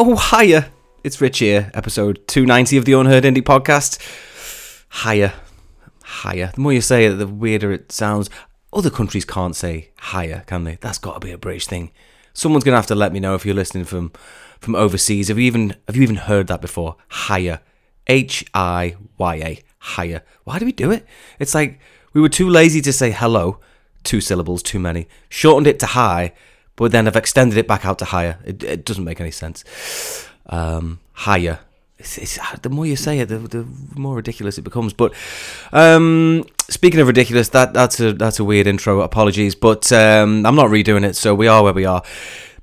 Oh, hiya. It's Rich here, episode 290 of the Unheard Indie Podcast. Hiya. Hiya. The more you say it, the weirder it sounds. Other countries can't say hiya, can they? That's got to be a British thing. Someone's going to have to let me know if you're listening from from overseas. Have you even have you even heard that before? Hiya. H I Y A. Hiya. Why do we do it? It's like we were too lazy to say hello, two syllables, too many. Shortened it to hi, but then I've extended it back out to higher. It, it doesn't make any sense. Um, higher. It's, it's, the more you say it, the, the more ridiculous it becomes. But um, speaking of ridiculous, that that's a that's a weird intro. Apologies, but um, I'm not redoing it. So we are where we are.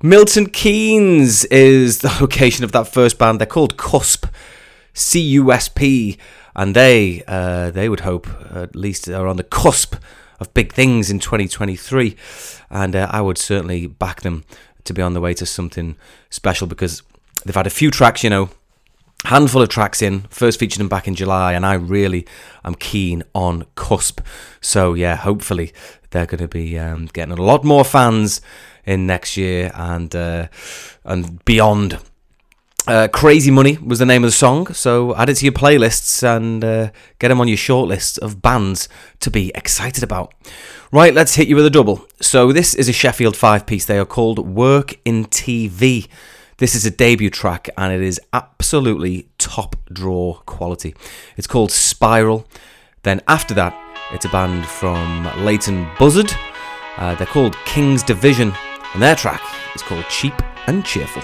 Milton Keynes is the location of that first band. They're called Cusp, C U S P, and they uh, they would hope at least are on the cusp of big things in 2023, and uh, I would certainly back them to be on the way to something special because they've had a few tracks, you know, handful of tracks in. First featured them back in July, and I really am keen on Cusp. So yeah, hopefully they're going to be um, getting a lot more fans in next year and uh, and beyond. Uh, Crazy Money was the name of the song, so add it to your playlists and uh, get them on your shortlist of bands to be excited about. Right, let's hit you with a double. So, this is a Sheffield five piece. They are called Work in TV. This is a debut track and it is absolutely top draw quality. It's called Spiral. Then, after that, it's a band from Leighton Buzzard. Uh, they're called King's Division, and their track is called Cheap and Cheerful.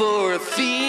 For a feeling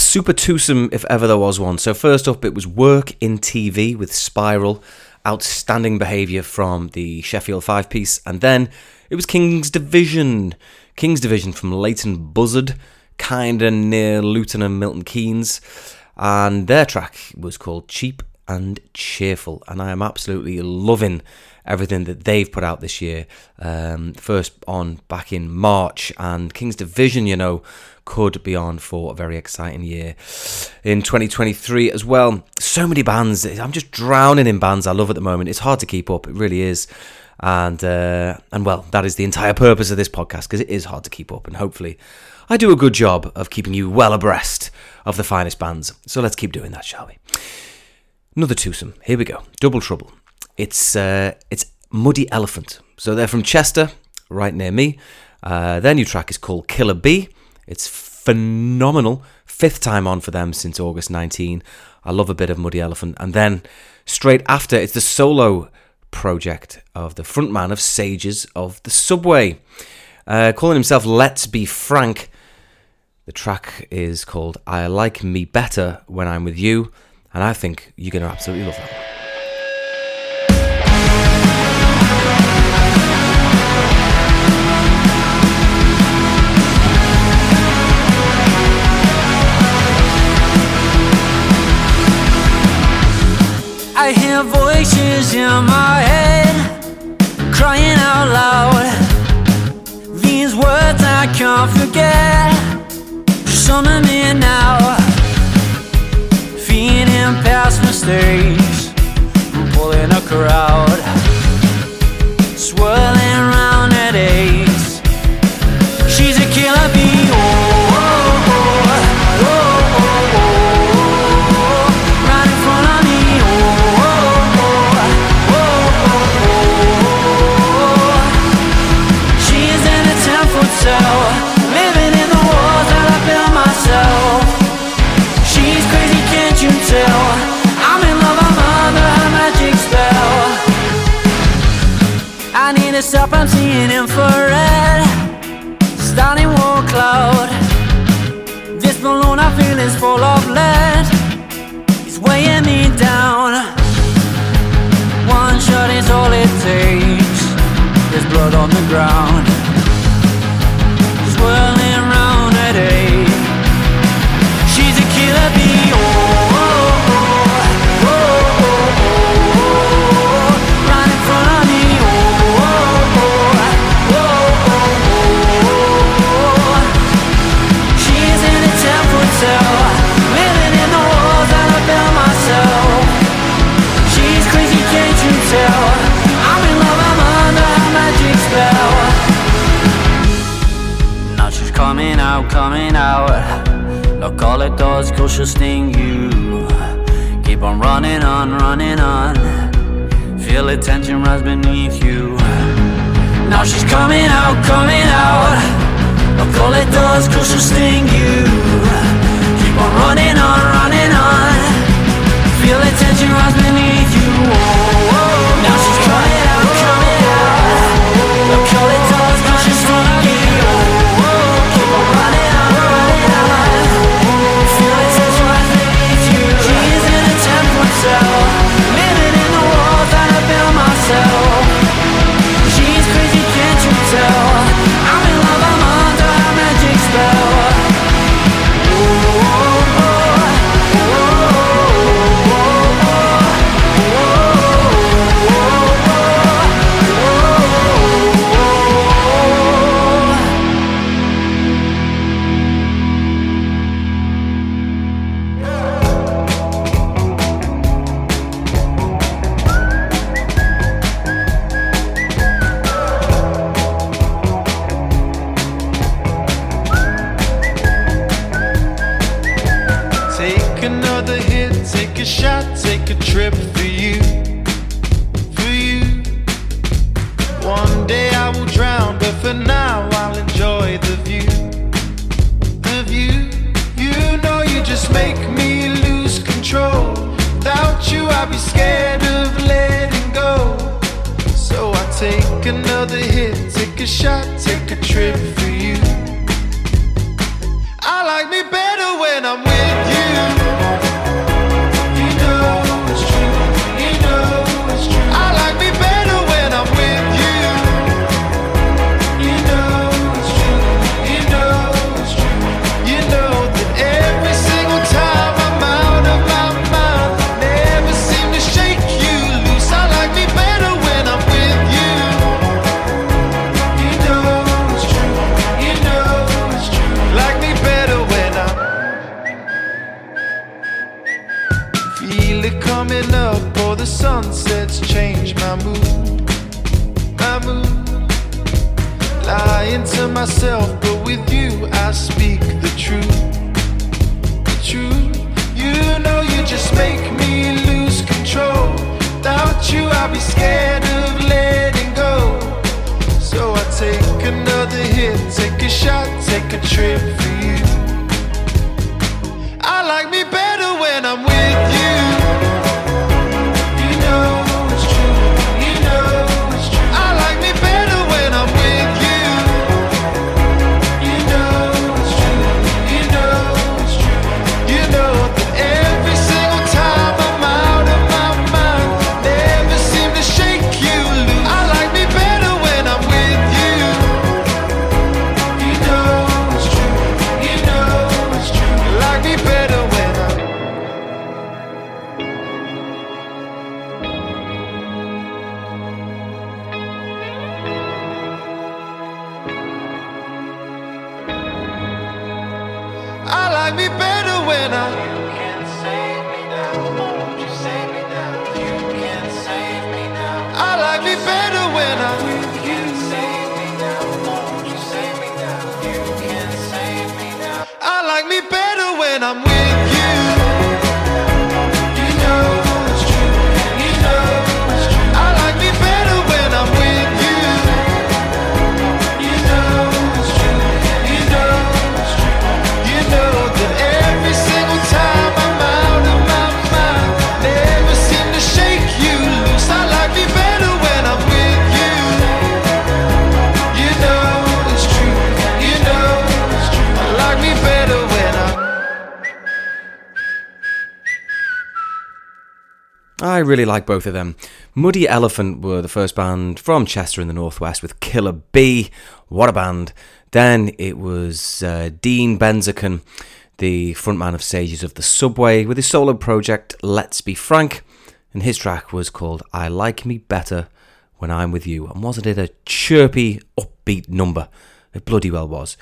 super twosome, if ever there was one. So, first up, it was Work in TV with Spiral, outstanding behaviour from the Sheffield five piece, and then it was King's Division. King's Division from Leighton Buzzard, kinda near Luton and Milton Keynes, and their track was called Cheap and Cheerful, and I am absolutely loving everything that they've put out this year. Um, first on back in March, and King's Division, you know, could be on for a very exciting year in 2023 as well. So many bands. I'm just drowning in bands I love at the moment. It's hard to keep up. It really is. And uh, and well, that is the entire purpose of this podcast because it is hard to keep up, and hopefully, I do a good job of keeping you well abreast of the finest bands. So let's keep doing that, shall we? Another twosome. Here we go. Double Trouble. It's uh, it's Muddy Elephant. So they're from Chester, right near me. Uh, their new track is called Killer Bee. It's phenomenal. Fifth time on for them since August 19. I love a bit of Muddy Elephant. And then straight after, it's the solo project of the frontman of Sages of the Subway, uh, calling himself Let's Be Frank. The track is called I Like Me Better When I'm With You, and I think you're going to absolutely love that one. I hear voices in my head crying out loud. These words I can't forget. Summon me now. Feeding past mistakes. Pulling a crowd. Stop, I'm seeing infrared. All it does, cause she'll sting you. Keep on running on, running on. Feel the tension rise beneath you. Now she's coming out, coming out. Look, all it does, cause she'll sting you. Keep on running on, running on. Feel the tension rise beneath you. Oh, oh, really like both of them. Muddy Elephant were the first band from Chester in the Northwest with Killer Bee. What a band. Then it was uh, Dean Benziken, the frontman of Sages of the Subway, with his solo project Let's Be Frank. And his track was called I Like Me Better When I'm With You. And wasn't it a chirpy, upbeat number? It bloody well was.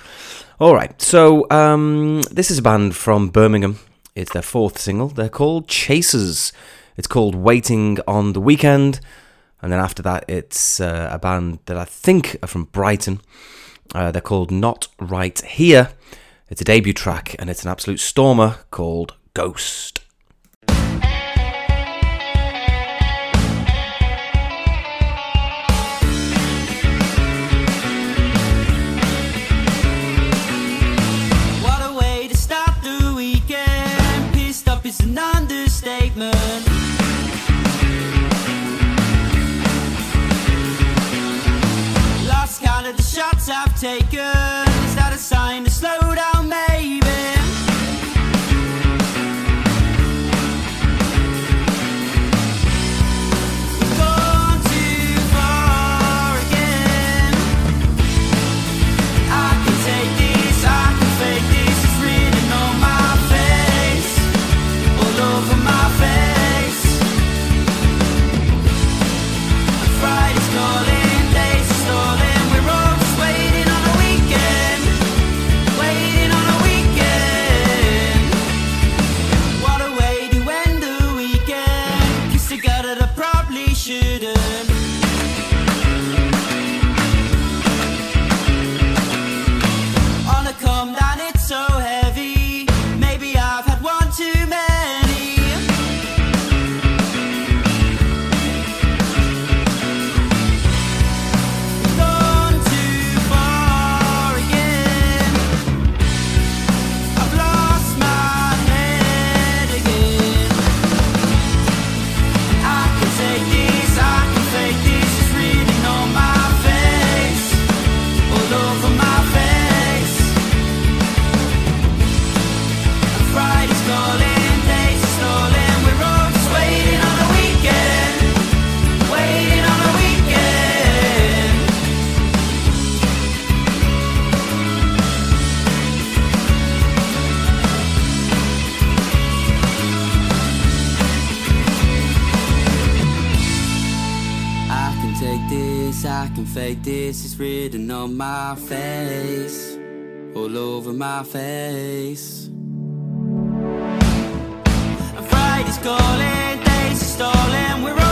All right, so um, this is a band from Birmingham. It's their fourth single. They're called Chasers. It's called Waiting on the Weekend. And then after that, it's uh, a band that I think are from Brighton. Uh, they're called Not Right Here. It's a debut track and it's an absolute stormer called Ghost. Take this, I can fake this, it's written on my face, all over my face. And Friday's calling, days are stolen, we're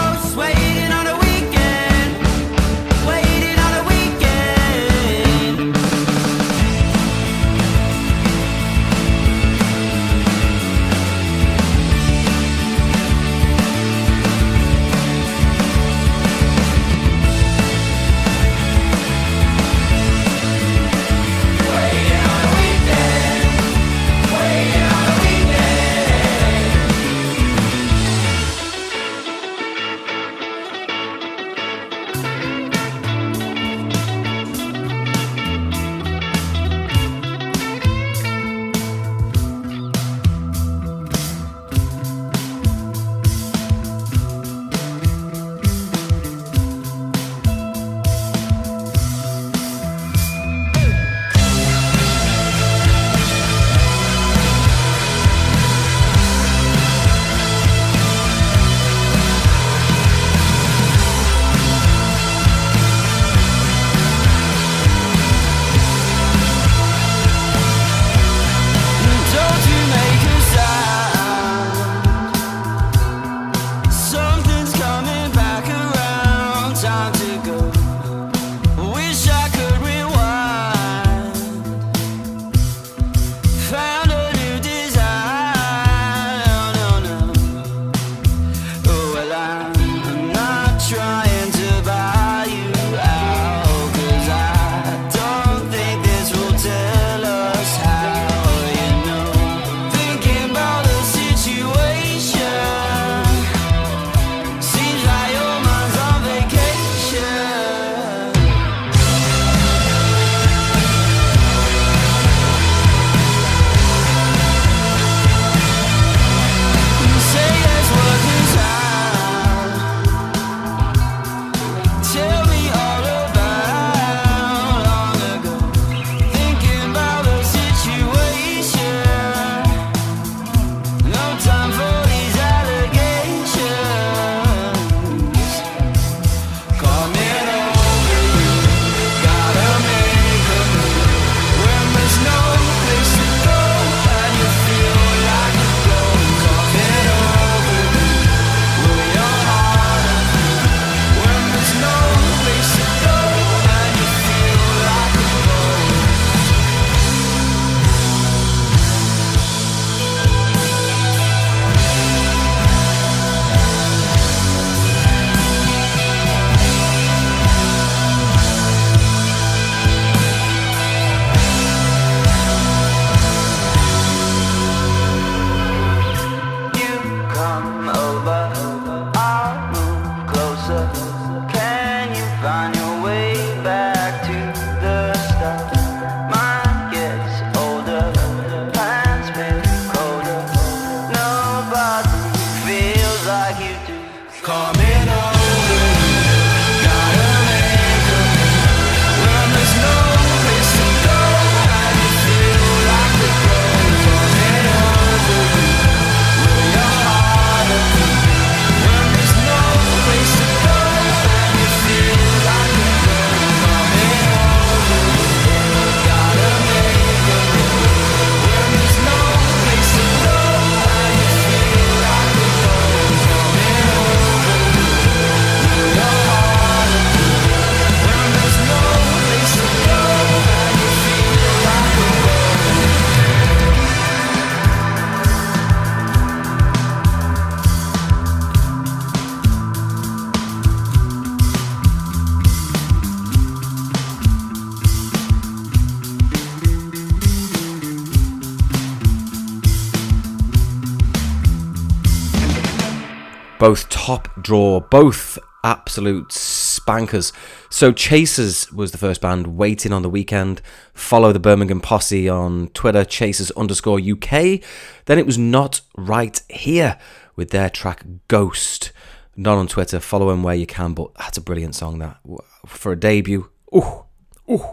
both top draw, both absolute spankers. So Chasers was the first band waiting on the weekend. Follow the Birmingham Posse on Twitter, Chasers underscore UK. Then it was Not Right Here with their track Ghost. Not on Twitter, follow them where you can, but that's a brilliant song that for a debut. Ooh, ooh.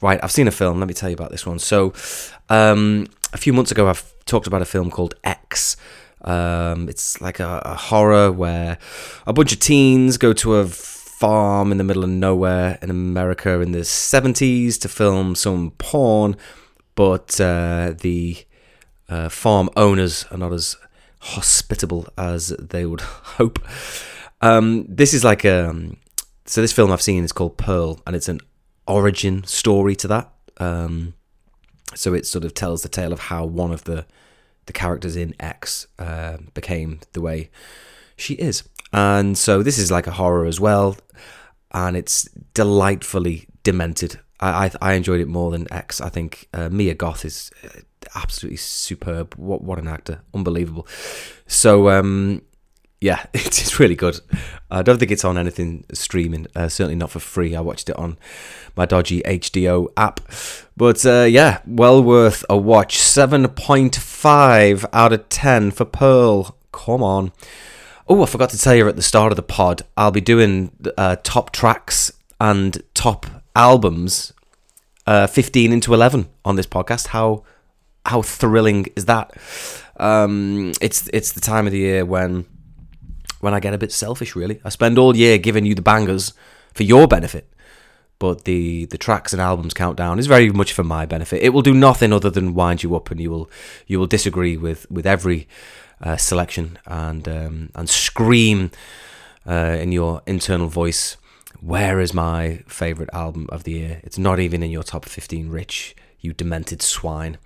Right, I've seen a film. Let me tell you about this one. So, um, a few months ago, I've talked about a film called X. Um, it's like a, a horror where a bunch of teens go to a farm in the middle of nowhere in America in the 70s to film some porn, but uh, the uh, farm owners are not as hospitable as they would hope. Um, this is like a. So, this film I've seen is called Pearl, and it's an origin story to that. Um, so it sort of tells the tale of how one of the the characters in X uh, became the way she is, and so this is like a horror as well, and it's delightfully demented. I I, I enjoyed it more than X. I think uh, Mia Goth is uh, absolutely superb. What what an actor, unbelievable. So um, yeah, it's really good. I don't think it's on anything streaming, uh, certainly not for free. I watched it on my dodgy HDO app. But uh, yeah, well worth a watch. 7.5 out of 10 for Pearl. Come on. Oh, I forgot to tell you at the start of the pod, I'll be doing uh, top tracks and top albums uh, 15 into 11 on this podcast. How how thrilling is that? Um, it's it's the time of the year when when I get a bit selfish, really. I spend all year giving you the bangers for your benefit, but the the tracks and albums countdown is very much for my benefit. It will do nothing other than wind you up, and you will you will disagree with with every uh, selection and um, and scream uh, in your internal voice. Where is my favorite album of the year? It's not even in your top fifteen, Rich. You demented swine.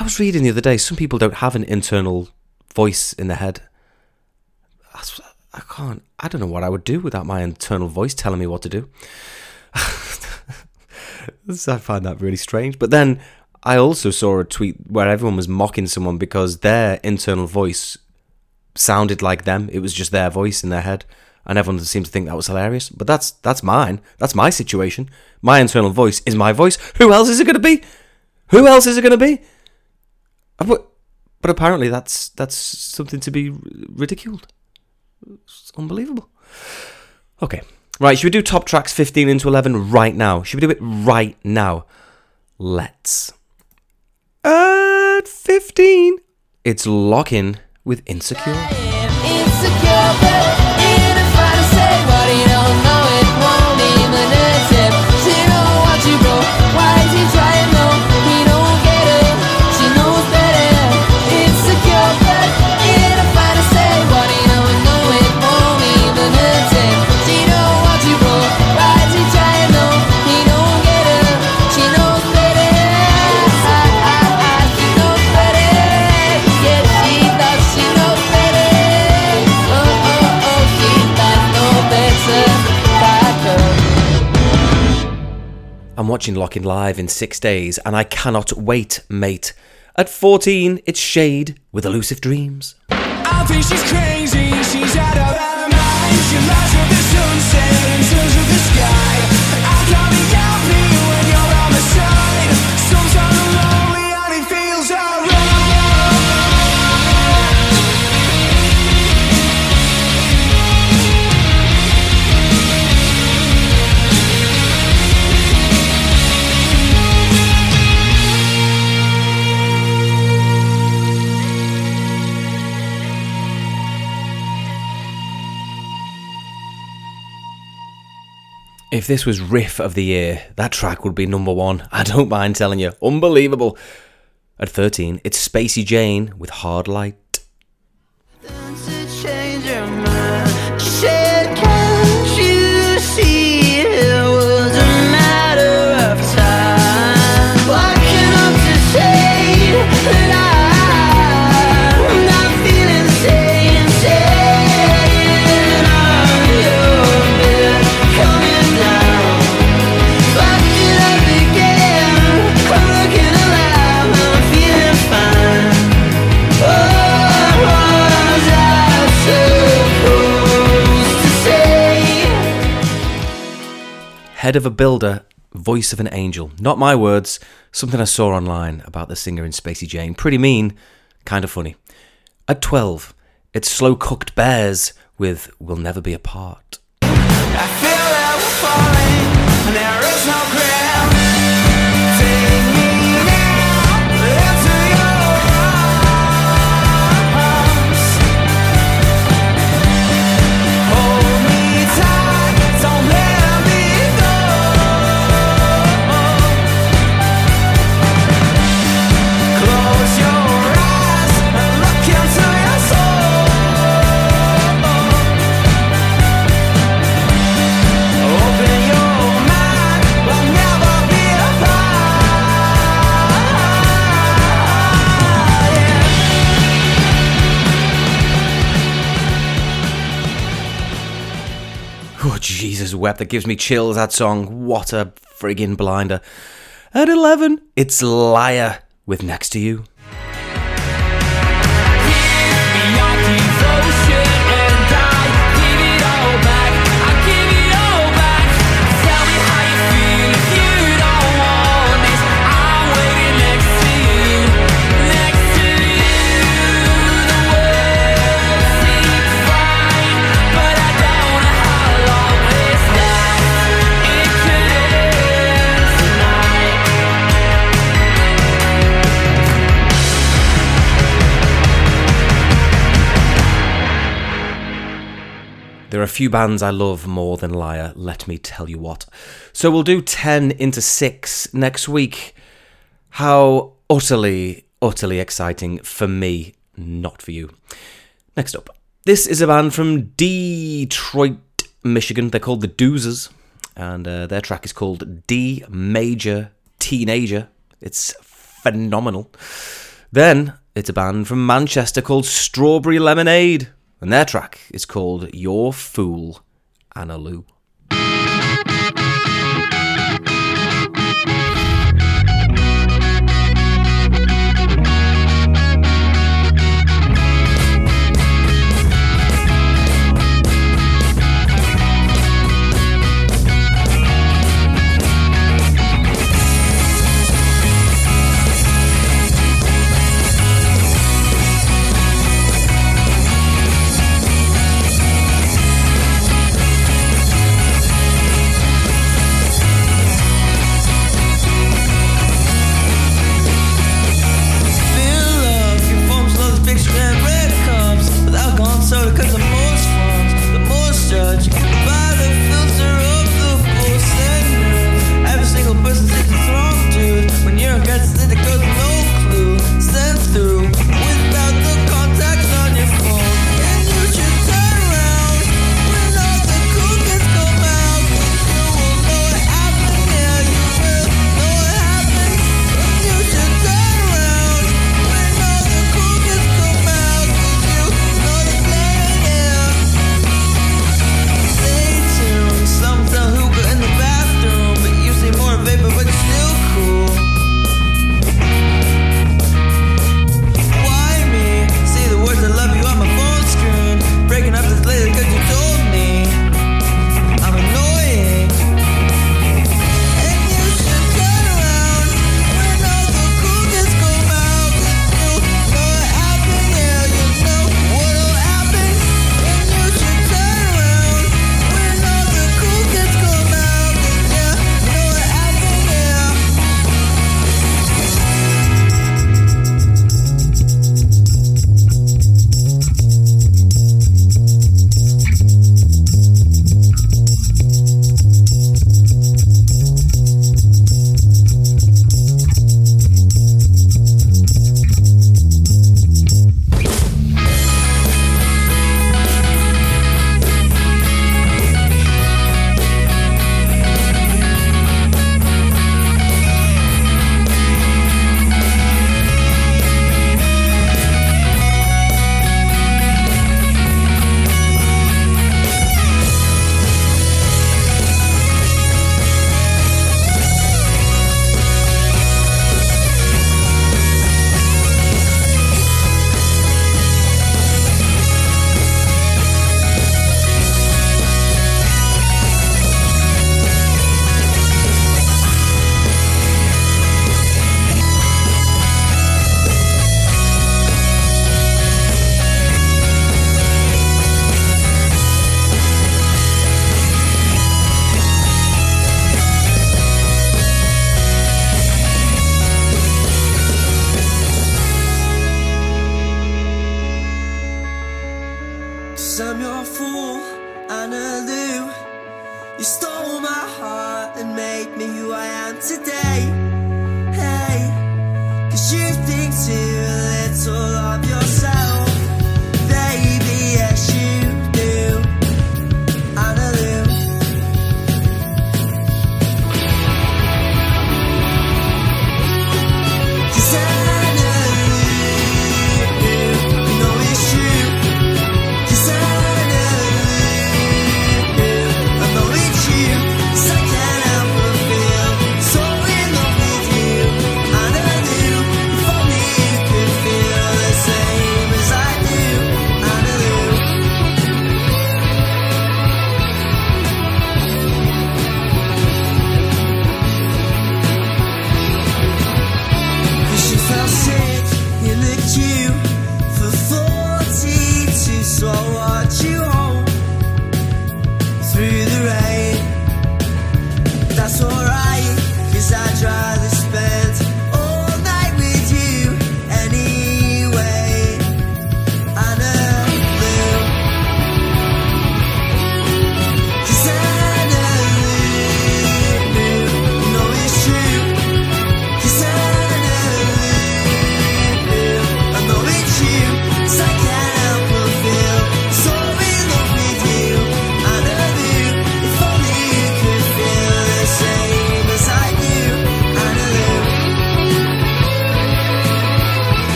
I was reading the other day. Some people don't have an internal voice in their head. I can't. I don't know what I would do without my internal voice telling me what to do. I find that really strange. But then I also saw a tweet where everyone was mocking someone because their internal voice sounded like them. It was just their voice in their head, and everyone seemed to think that was hilarious. But that's that's mine. That's my situation. My internal voice is my voice. Who else is it going to be? Who else is it going to be? But, but apparently that's that's something to be ridiculed. It's unbelievable. Okay. Right, should we do top tracks 15 into 11 right now? Should we do it right now? Let's. At 15, it's Lock In with Insecure. I'm watching Lock In live in six days, and I cannot wait, mate. At 14, it's Shade with Elusive Dreams. I think she's crazy, she's out of her mind. She the sunset If this was Riff of the Year, that track would be number one. I don't mind telling you. Unbelievable. At 13, it's Spacey Jane with Hard Light. Head of a builder, voice of an angel. Not my words, something I saw online about the singer in Spacey Jane. Pretty mean, kind of funny. At 12, it's Slow Cooked Bears with We'll Never Be Apart. I feel that we're falling, and there is no. Jesus wept. That gives me chills, that song. What a friggin' blinder. At 11, it's Liar with Next to You. Few bands I love more than Liar, let me tell you what. So we'll do 10 into 6 next week. How utterly, utterly exciting for me, not for you. Next up, this is a band from Detroit, Michigan. They're called the Doozers, and uh, their track is called D Major Teenager. It's phenomenal. Then it's a band from Manchester called Strawberry Lemonade, and their track is called Your Fool, Anna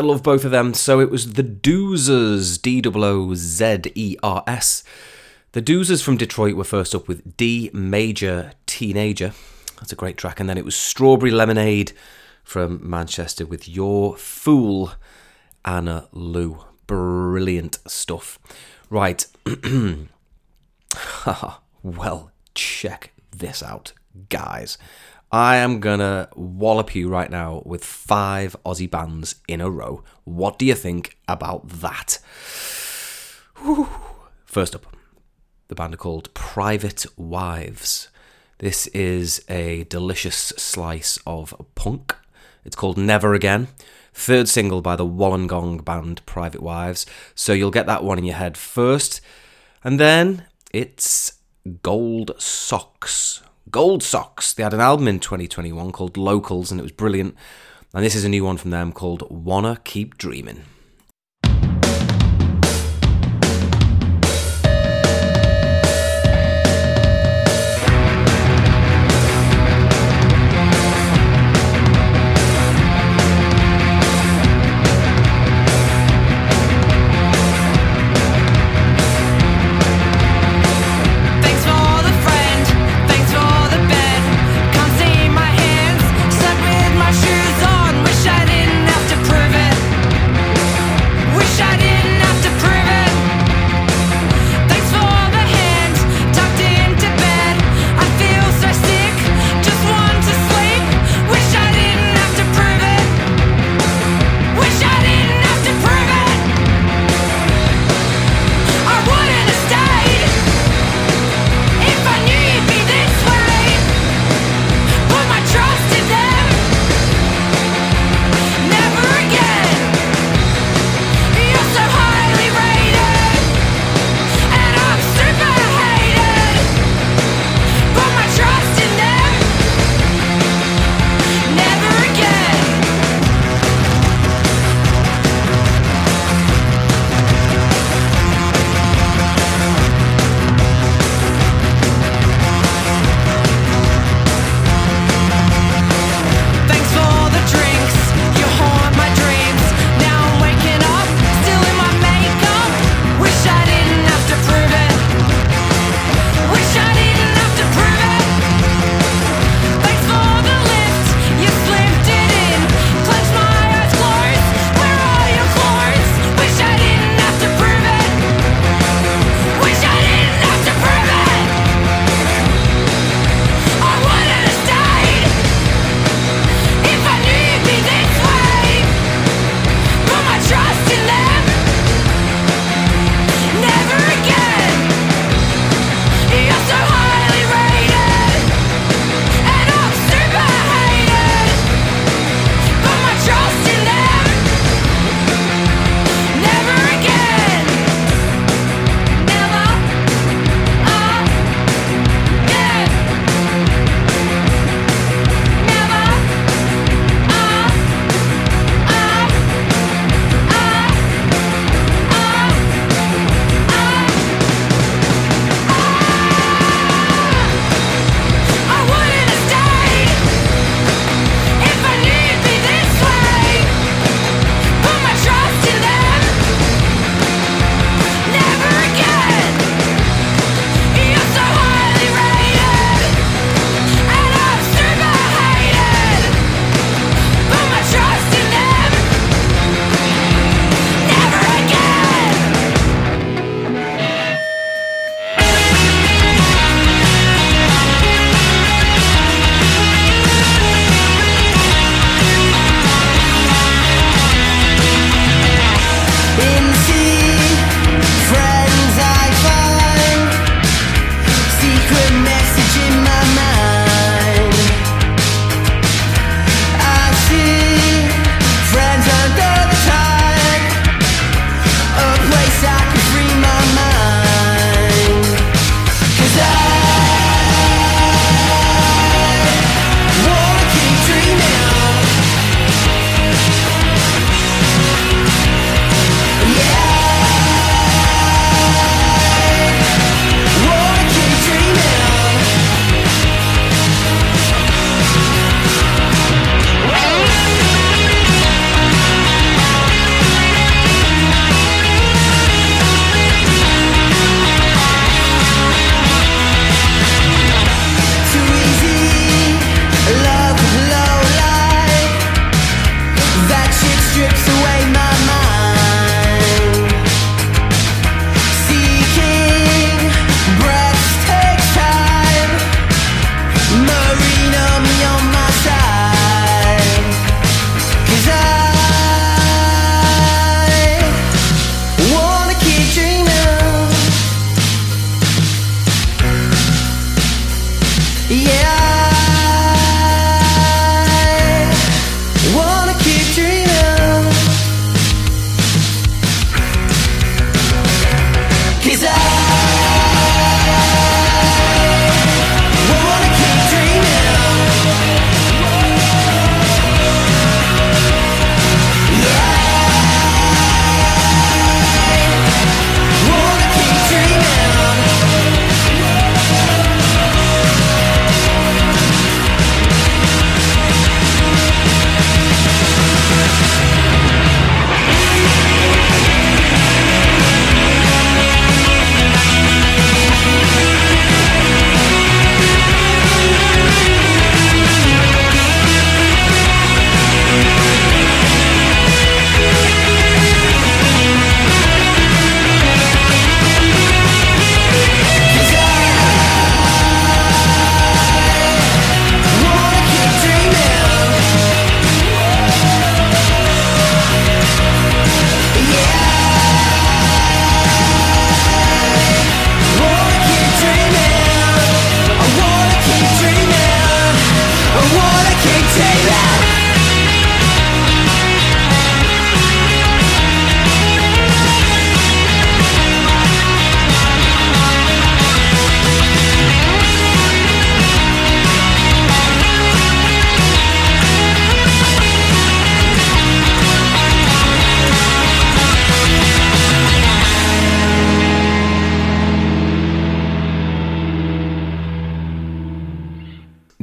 I love both of them. So it was the Doozers, D O O Z E R S. The Doozers from Detroit were first up with D Major Teenager. That's a great track. And then it was Strawberry Lemonade from Manchester with Your Fool, Anna Lou. Brilliant stuff. Right. well, check this out, guys. I am gonna wallop you right now with five Aussie bands in a row. What do you think about that? Whew. First up, the band are called Private Wives. This is a delicious slice of punk. It's called Never Again. Third single by the Wollongong band Private Wives. So you'll get that one in your head first. And then it's Gold Socks. Gold Socks. They had an album in 2021 called Locals and it was brilliant. And this is a new one from them called Wanna Keep Dreaming.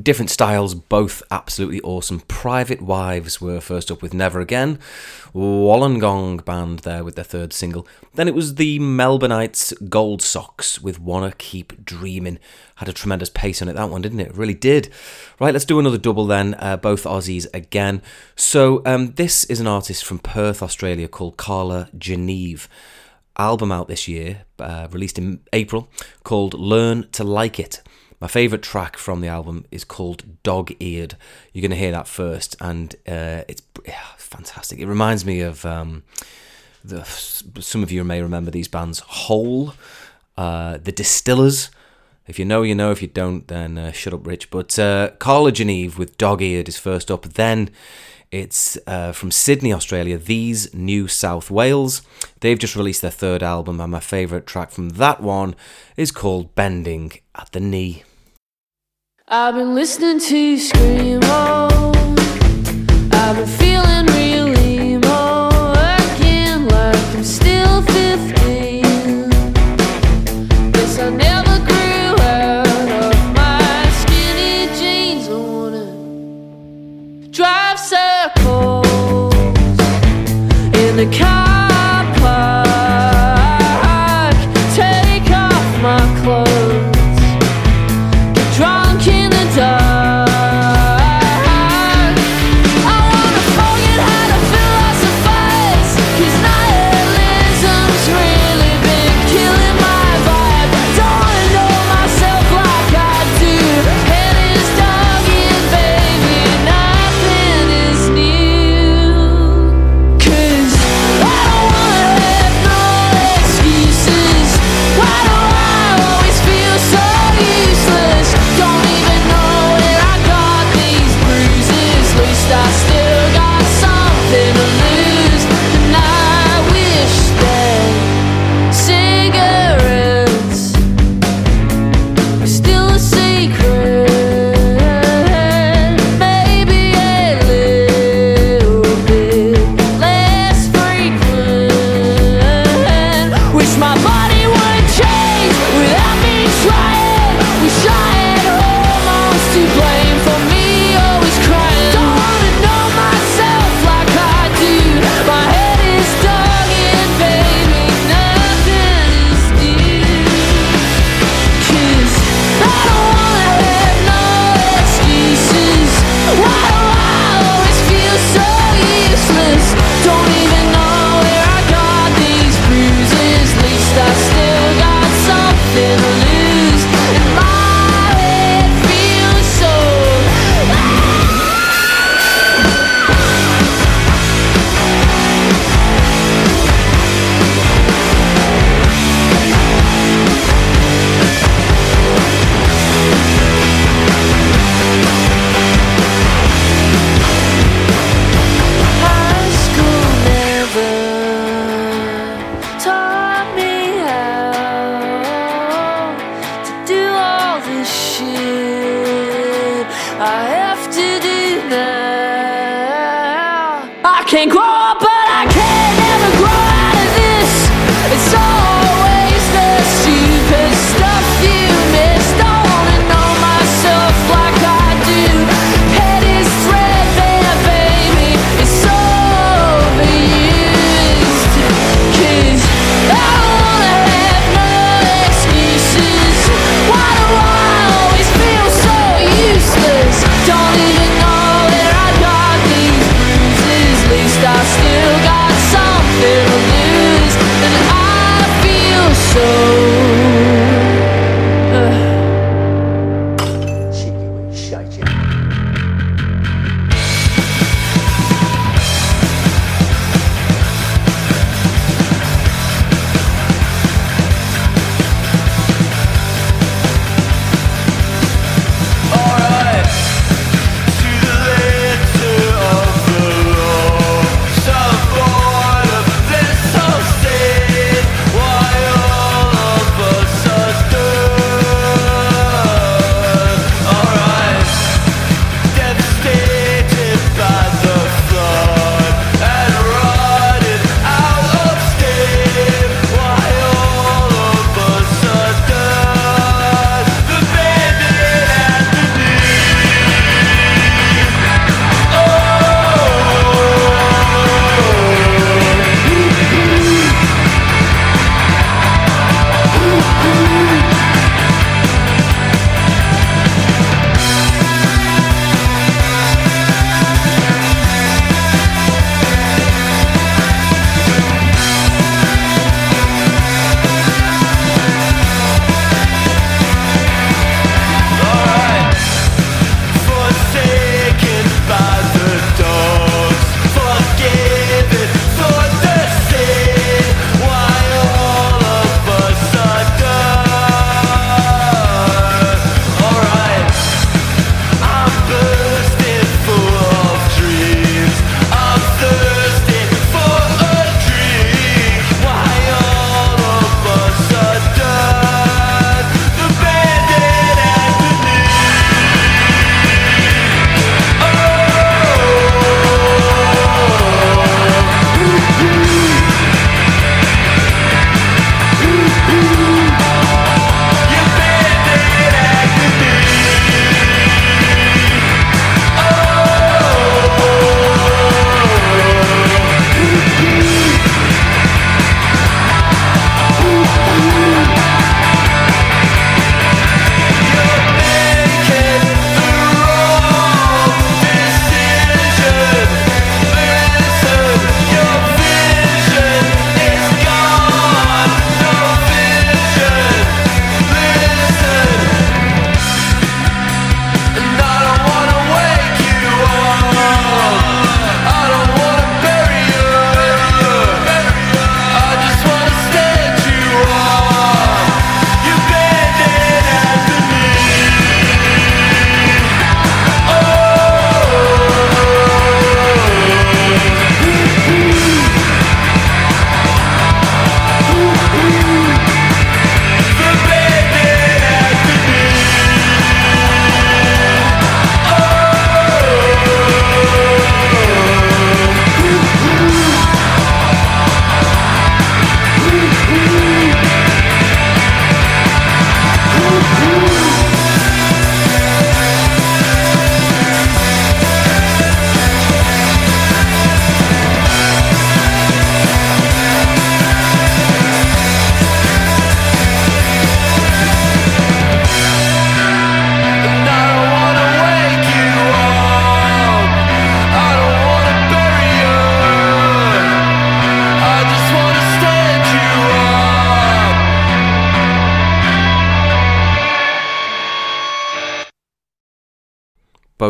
Different styles, both absolutely awesome. Private Wives were first up with Never Again. Wollongong band there with their third single. Then it was the Melbourneites Gold Socks with Wanna Keep Dreaming. Had a tremendous pace on it, that one, didn't it? Really did. Right, let's do another double then. Uh, both Aussies again. So um, this is an artist from Perth, Australia called Carla Geneve album out this year, uh, released in April, called Learn to Like It. My favourite track from the album is called Dog Eared. You're going to hear that first, and uh, it's yeah, fantastic. It reminds me of um, the, some of you may remember these bands Hole, uh, The Distillers. If you know, you know. If you don't, then uh, shut up, Rich. But uh, Carla Geneve with Dog Eared is first up. Then it's uh, from Sydney, Australia. These New South Whales. They've just released their third album, and my favourite track from that one is called Bending at the Knee. I've been listening to Screamo. Oh. I've been feeling real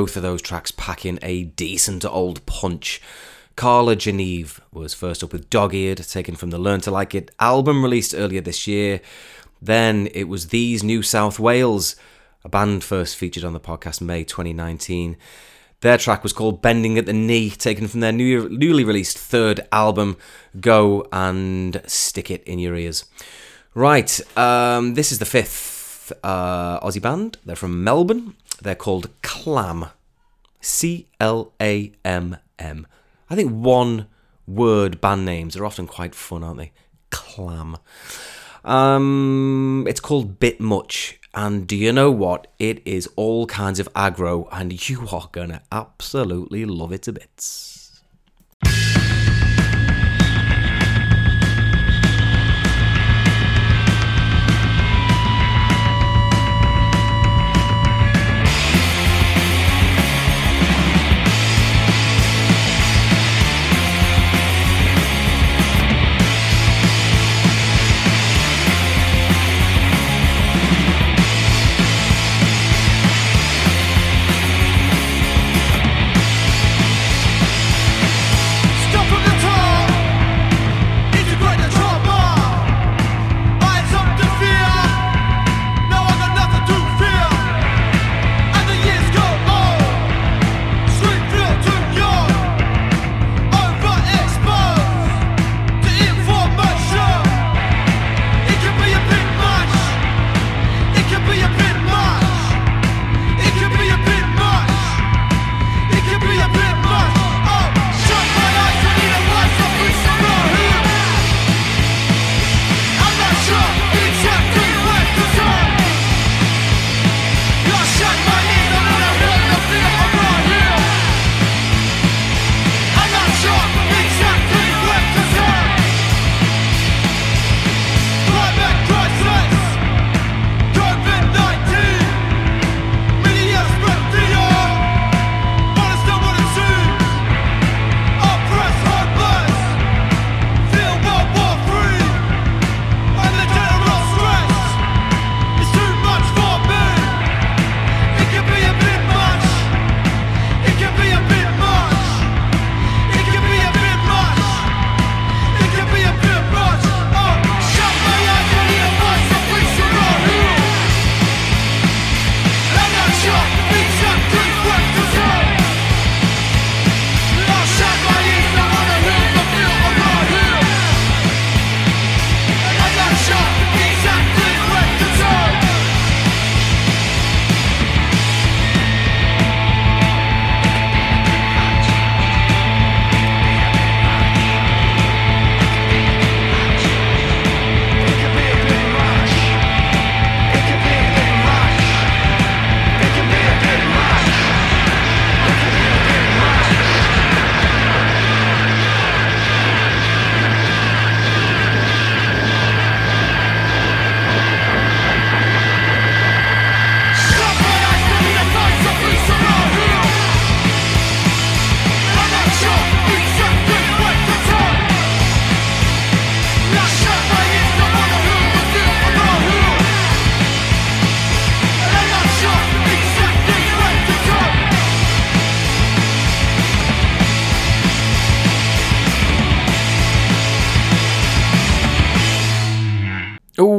both of those tracks pack in a decent old punch. Carla Geneve was first up with Dog Eared, taken from the Learn to Like It album released earlier this year. Then it was These New South Whales, a band first featured on the podcast May 2019. Their track was called Bending at the Knee, taken from their new, newly released third album, Go and Stick It in Your Ears. Right, um, this is the fifth uh, Aussie band. They're from Melbourne. They're called Clamm. C L A M M. I think one word band names are often quite fun, aren't they? Clamm. Um, it's called Bit Much, and do you know what? It is all kinds of aggro, and you are gonna absolutely love it to bits.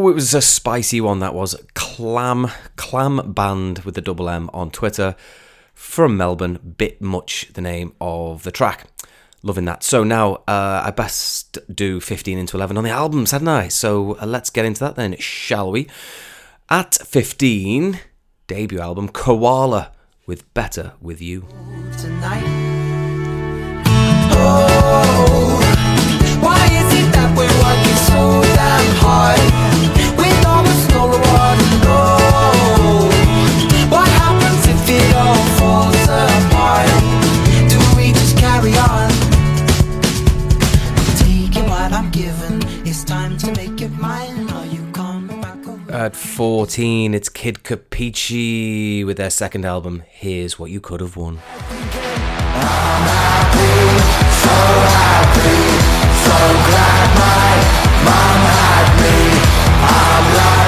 It was a spicy one that was. Clamm, Clamm Band with the double M on Twitter from Melbourne. Bit much the name of the track. Loving that. So now uh, I best do 15 into 11 on the albums, hadn't I? So uh, let's get into that then, shall we? At 15, debut album Koala with Better With You. Oh, why is it that we're working so damn hard At 14, it's Kid Kapichi with their second album, Here's What You Could Have Won. Place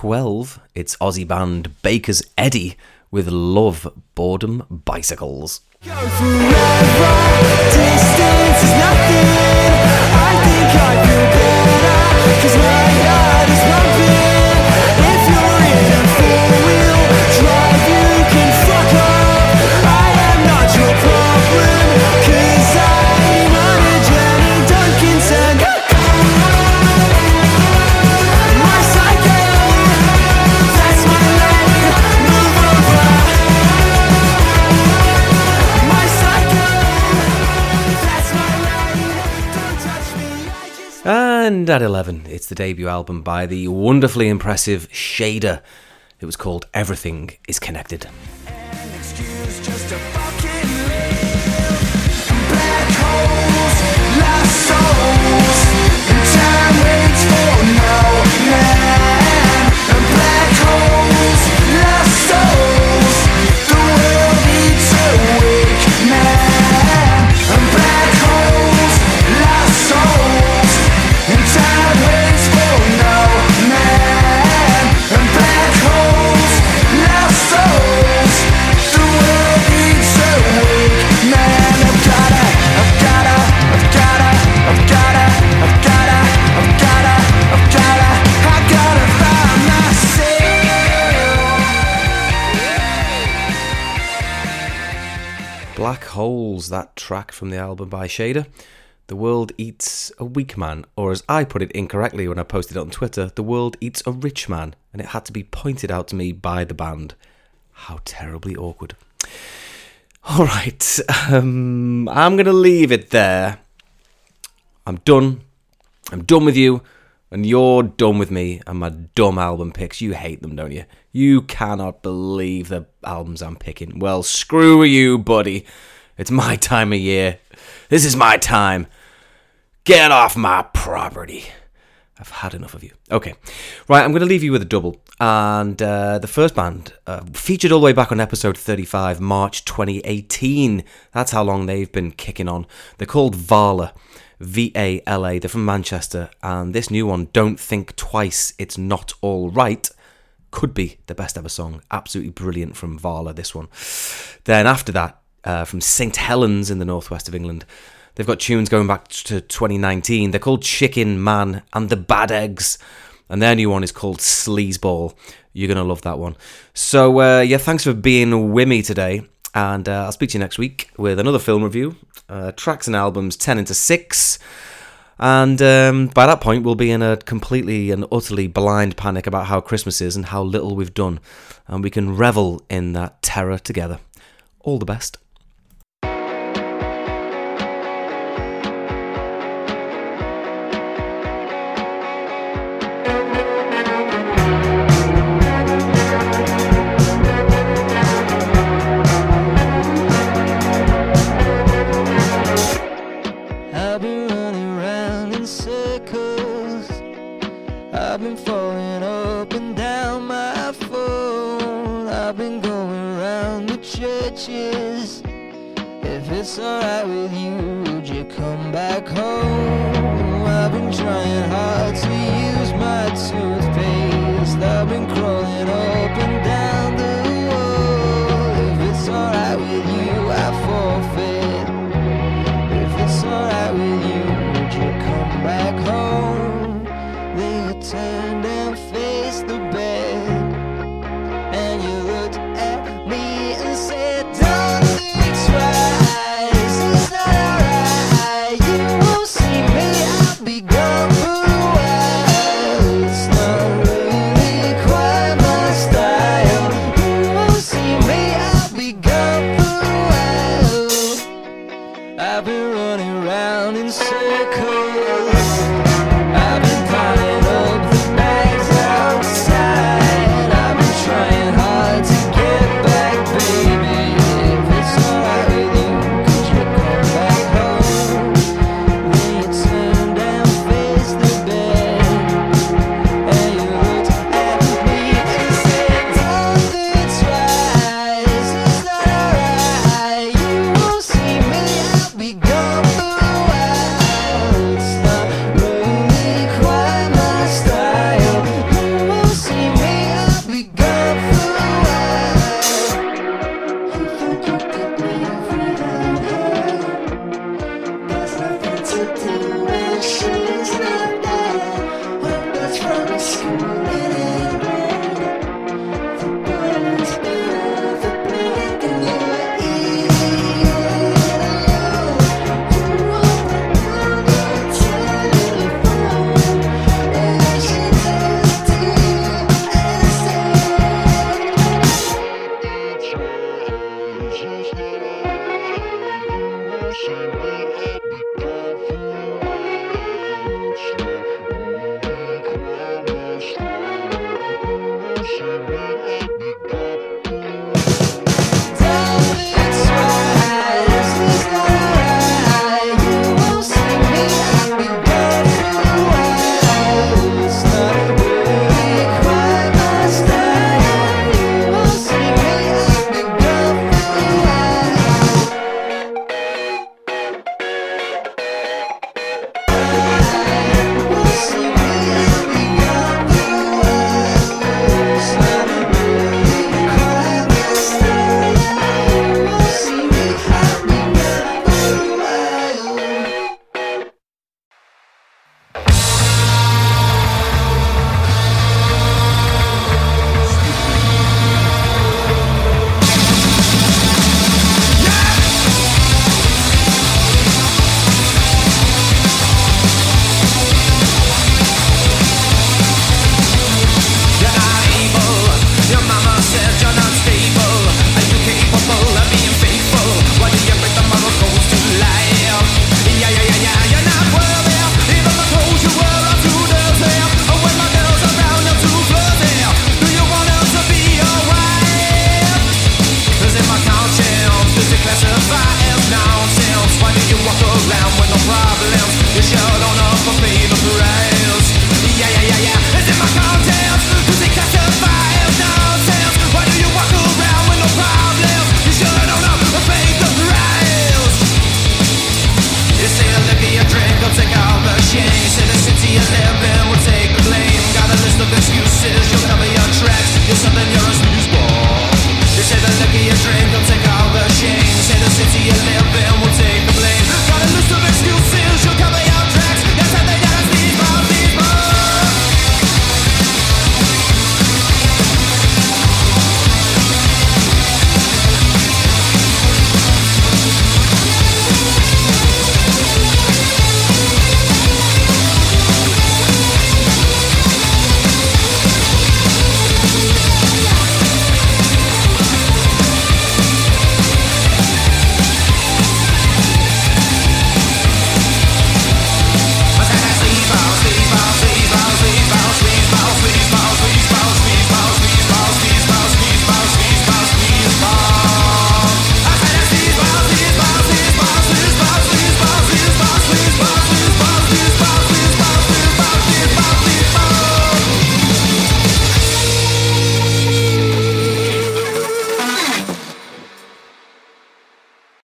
12, it's Aussie band Bakers Eddy with Love, Boredom, Bicycles. Distance And at 11, it's the debut album by the wonderfully impressive Shader. It was called Everything is Connected. An excuse just Black Holes, that track from the album by Shader. The world eats a weak man, or as I put it incorrectly when I posted it on Twitter, the world eats a rich man, and it had to be pointed out to me by the band. How terribly awkward. All right, um, I'm going to leave it there. I'm done. I'm done with you, and you're done with me and my dumb album picks. You hate them, don't you? You cannot believe the albums I'm picking. Well, screw you, buddy. It's my time of year. This is my time. Get off my property. I've had enough of you. Okay, right. I'm going to leave you with a double, and uh, the first band uh, featured all the way back on episode 35, March 2018. That's how long they've been kicking on. They're called Vala, V A L A. They're from Manchester, and this new one, "Don't Think Twice, It's Not All Right," could be the best ever song. Absolutely brilliant from Vala. This one. Then after that, uh, from St Helens in the northwest of England. They've got tunes going back to 2019. They're called Chicken Man and the Bad Eggs. And their new one is called Sleazeball. You're going to love that one. So, uh, yeah, thanks for being with me today. And uh, I'll speak to you next week with another film review. Uh, tracks and albums 10 into 6. And um, by that point, we'll be in a completely and utterly blind panic about how Christmas is and how little we've done. And we can revel in that terror together. All the best. It's alright with you, would you come back home? I've been trying hard to use my toothpaste. I've been crawling up